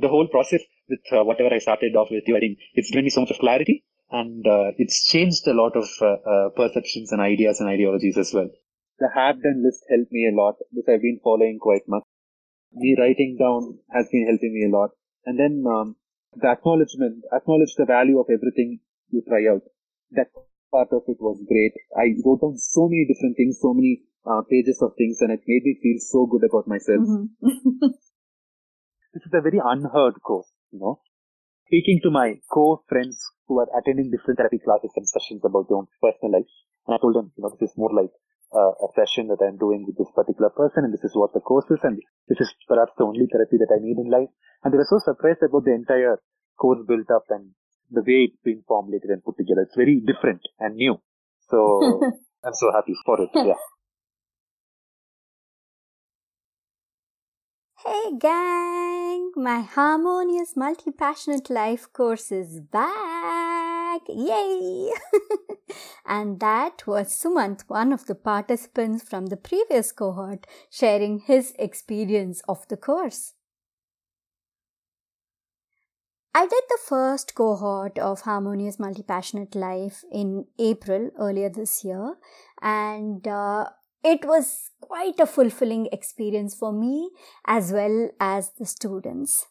the whole process with uh, whatever I started off with you, I think it's given me so much of clarity and uh, it's changed a lot of uh, uh, perceptions and ideas and ideologies as well. The have done list helped me a lot, which I've been following quite much. Me writing down has been helping me a lot. And then um, the acknowledgement, acknowledge the value of everything you try out. That part of it was great. I wrote down so many different things, so many uh, pages of things, and it made me feel so good about myself. Mm-hmm. this is a very unheard course, you know. Speaking to my core friends who are attending different therapy classes and sessions about their own personal life, and I told them, you know, this is more like uh, a session that I'm doing with this particular person, and this is what the course is, and this is perhaps the only therapy that I need in life. And they were so surprised about the entire course built up and the way it's been formulated and put together. It's very different and new. So I'm so happy for it. Yeah. Hey gang, my harmonious multi passionate life course is back! Yay! and that was Sumant, one of the participants from the previous cohort, sharing his experience of the course. I did the first cohort of Harmonious Multi Passionate Life in April earlier this year, and uh, it was quite a fulfilling experience for me as well as the students.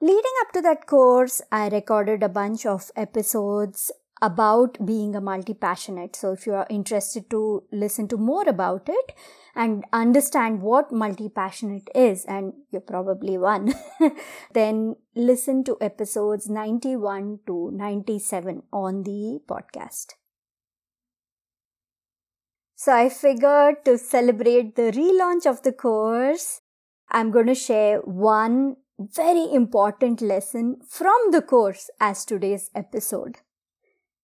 Leading up to that course, I recorded a bunch of episodes about being a multi passionate. So, if you are interested to listen to more about it and understand what multi passionate is, and you're probably one, then listen to episodes 91 to 97 on the podcast. So, I figured to celebrate the relaunch of the course, I'm going to share one very important lesson from the course as today's episode.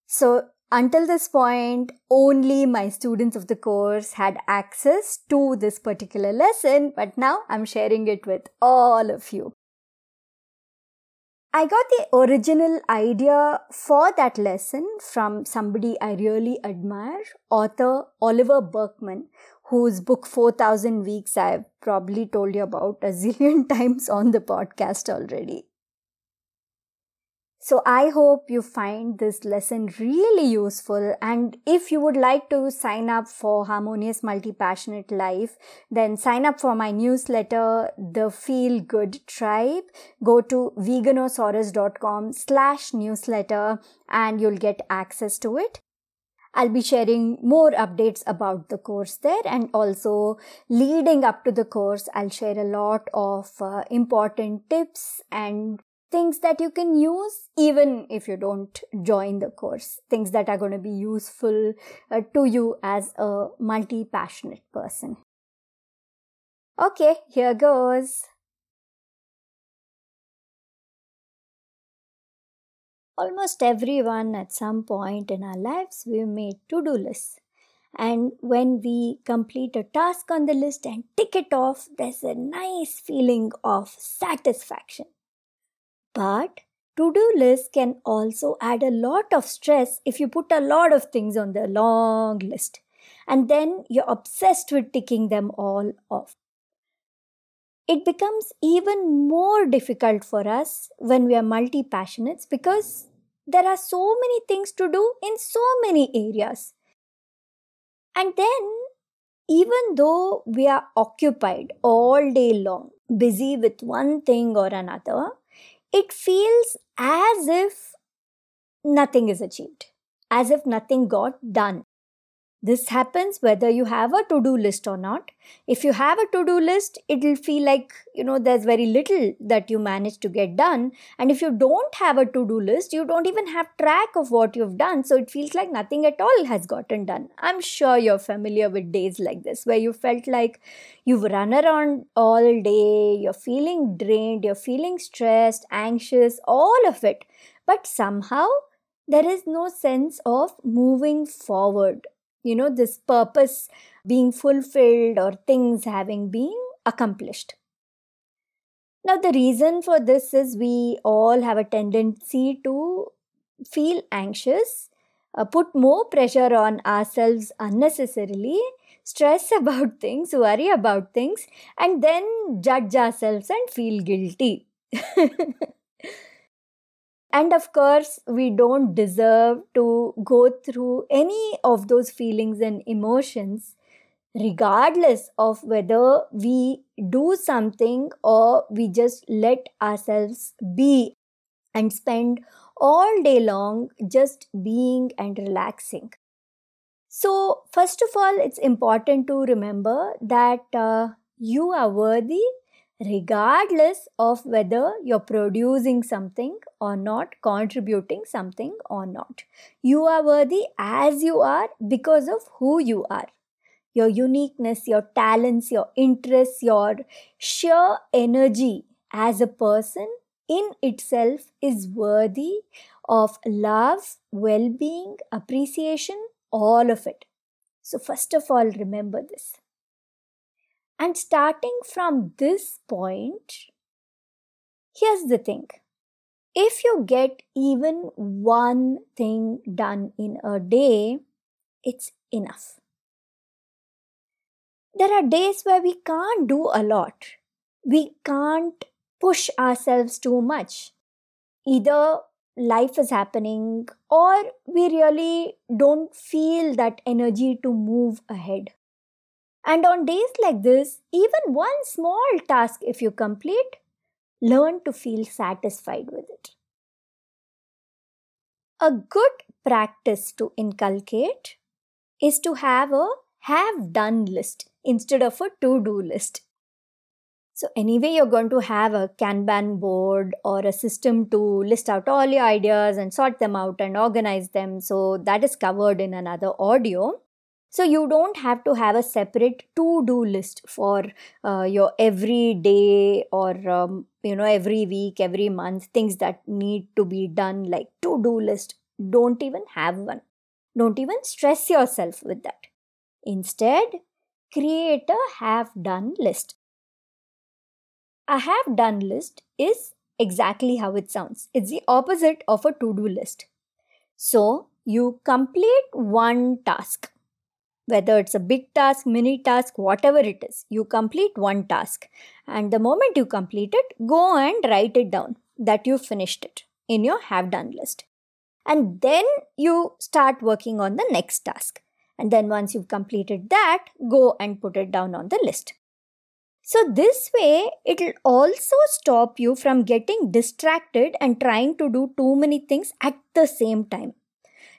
So until this point, only my students of the course had access to this particular lesson, but now I'm sharing it with all of you. I got the original idea for that lesson from somebody I really admire, author Oliver Burkeman, whose book 4000 Weeks I've probably told you about a zillion times on the podcast already. So I hope you find this lesson really useful. And if you would like to sign up for Harmonious Multi Passionate Life, then sign up for my newsletter, The Feel Good Tribe. Go to veganosaurus.com slash newsletter and you'll get access to it. I'll be sharing more updates about the course there and also leading up to the course, I'll share a lot of uh, important tips and things that you can use even if you don't join the course. Things that are going to be useful uh, to you as a multi passionate person. Okay here goes. Almost everyone at some point in our lives we've made to-do lists. And when we complete a task on the list and tick it off there's a nice feeling of satisfaction but to do list can also add a lot of stress if you put a lot of things on the long list and then you're obsessed with ticking them all off. It becomes even more difficult for us when we are multi passionates because there are so many things to do in so many areas. And then, even though we are occupied all day long, busy with one thing or another, it feels as if nothing is achieved, as if nothing got done. This happens whether you have a to do list or not. If you have a to do list, it'll feel like, you know, there's very little that you manage to get done. And if you don't have a to do list, you don't even have track of what you've done. So it feels like nothing at all has gotten done. I'm sure you're familiar with days like this where you felt like you've run around all day, you're feeling drained, you're feeling stressed, anxious, all of it. But somehow, there is no sense of moving forward you know, this purpose being fulfilled or things having been accomplished. Now, the reason for this is we all have a tendency to feel anxious, uh, put more pressure on ourselves unnecessarily. stress about things, worry about things, and then judge ourselves and feel guilty. and of course, we don't deserve to go through any of those feelings and emotions, regardless of whether we do something or we just let ourselves be and spend all day long just being and relaxing. So, first of all, it's important to remember that uh, you are worthy regardless of whether you're producing something or not, contributing something or not. You are worthy as you are because of who you are. Your uniqueness, your talents, your interests, your sheer energy as a person in itself is worthy of love, well being, appreciation, all of it. So, first of all, remember this. And starting from this point, here's the thing if you get even one thing done in a day, it's enough. There are days where we can't do a lot. We can't push ourselves too much. Either life is happening or we really don't feel that energy to move ahead. And on days like this, even one small task, if you complete, learn to feel satisfied with it. A good practice to inculcate is to have a have done list instead of a to do list. So, anyway, you're going to have a Kanban board or a system to list out all your ideas and sort them out and organize them. So, that is covered in another audio. So, you don't have to have a separate to do list for uh, your every day or, um, you know, every week, every month, things that need to be done like to do list. Don't even have one. Don't even stress yourself with that. Instead, create a have done list. A have done list is exactly how it sounds. It's the opposite of a to do list. So, you complete one task. Whether it's a big task, mini task, whatever it is, you complete one task. And the moment you complete it, go and write it down that you finished it in your have done list. And then you start working on the next task. And then once you've completed that, go and put it down on the list. So, this way, it'll also stop you from getting distracted and trying to do too many things at the same time.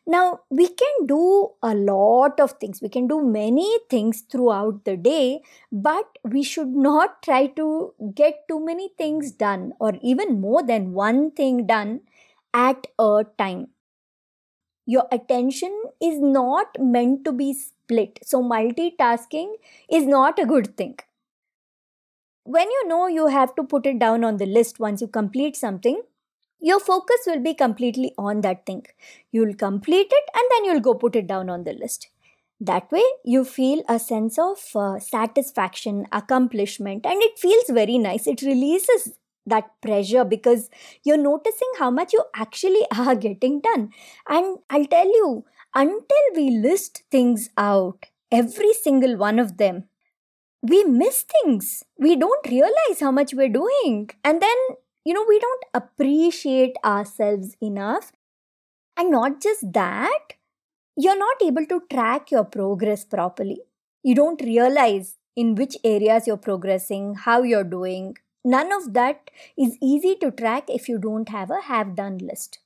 Now, we can do a lot of things, we can do many things throughout the day, but we should not try to get too many things done or even more than one thing done at a time. Your attention is not meant to be split, so multitasking is not a good thing. When you know you have to put it down on the list once you complete something, your focus will be completely on that thing. You'll complete it and then you'll go put it down on the list. That way, you feel a sense of uh, satisfaction, accomplishment, and it feels very nice. It releases that pressure because you're noticing how much you actually are getting done. And I'll tell you, until we list things out, every single one of them, we miss things. We don't realize how much we're doing. And then, you know, we don't appreciate ourselves enough. And not just that, you're not able to track your progress properly. You don't realize in which areas you're progressing, how you're doing. None of that is easy to track if you don't have a have done list.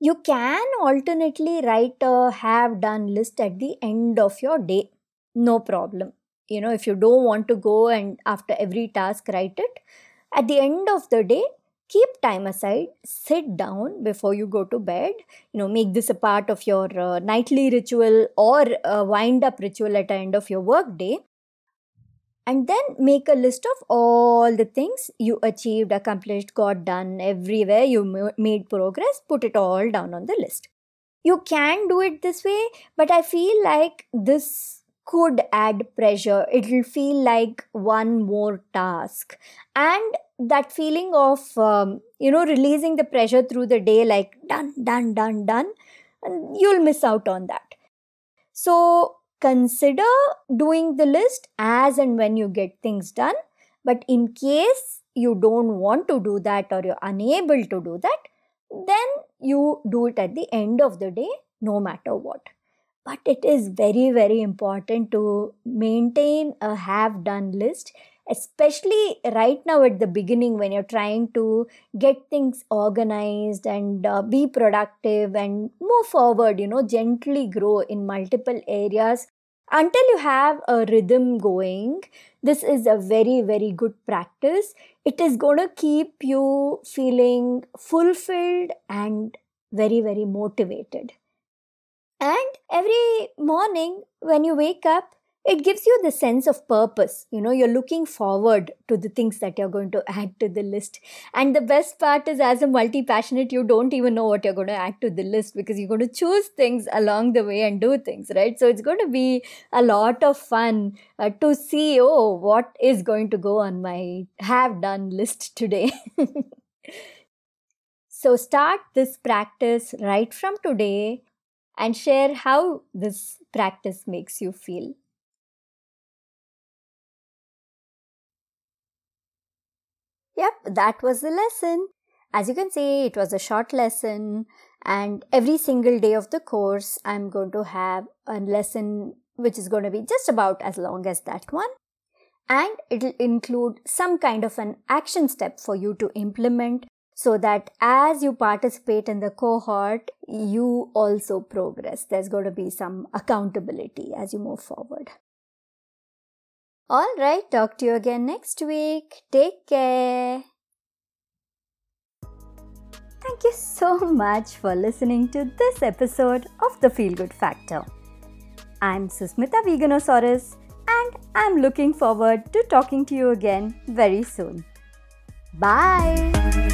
You can alternately write a have done list at the end of your day. No problem you know if you don't want to go and after every task write it at the end of the day keep time aside. Sit down before you go to bed. You know make this a part of your uh, nightly ritual or wind up ritual at the end of your work day. And then make a list of all the things you achieved accomplished got done everywhere you made progress put it all down on the list. You can do it this way but i feel like this could add pressure. It'll feel like one more task. And that feeling of, um, you know, releasing the pressure through the day, like done, done, done, done, and you'll miss out on that. So, consider doing the list as and when you get things done. But in case you don't want to do that or you're unable to do that, then you do it at the end of the day, no matter what. But it is very, very important to maintain a have done list especially right now at the beginning when you're trying to get things organized and uh, be productive and move forward you know gently grow in multiple areas. Until you have a rhythm going this is a very very good practice. It is going to keep you feeling fulfilled and very very motivated and every morning when you wake up it gives you the sense of purpose. You know you're looking forward to the things that you're going to add to the list. And the best part is as a multi passionate you don't even know what you're going to add to the list because you're going to choose things along the way and do things right? So it's going to be a lot of fun uh, to see oh what is going to go on my have done list today. So start this practice right from today and share how this practice makes you feel Yep, that was the lesson. As you can see, it was a short lesson, and every single day of the course, I'm going to have a lesson which is going to be just about as long as that one. And it'll include some kind of an action step for you to implement so that as you participate in the cohort, you also progress. There's going to be some accountability as you move forward. All right, talk to you again next week. Take care. Thank you so much for listening to this episode of The Feel Good Factor. I'm Susmita Veganosaurus and I'm looking forward to talking to you again very soon. Bye.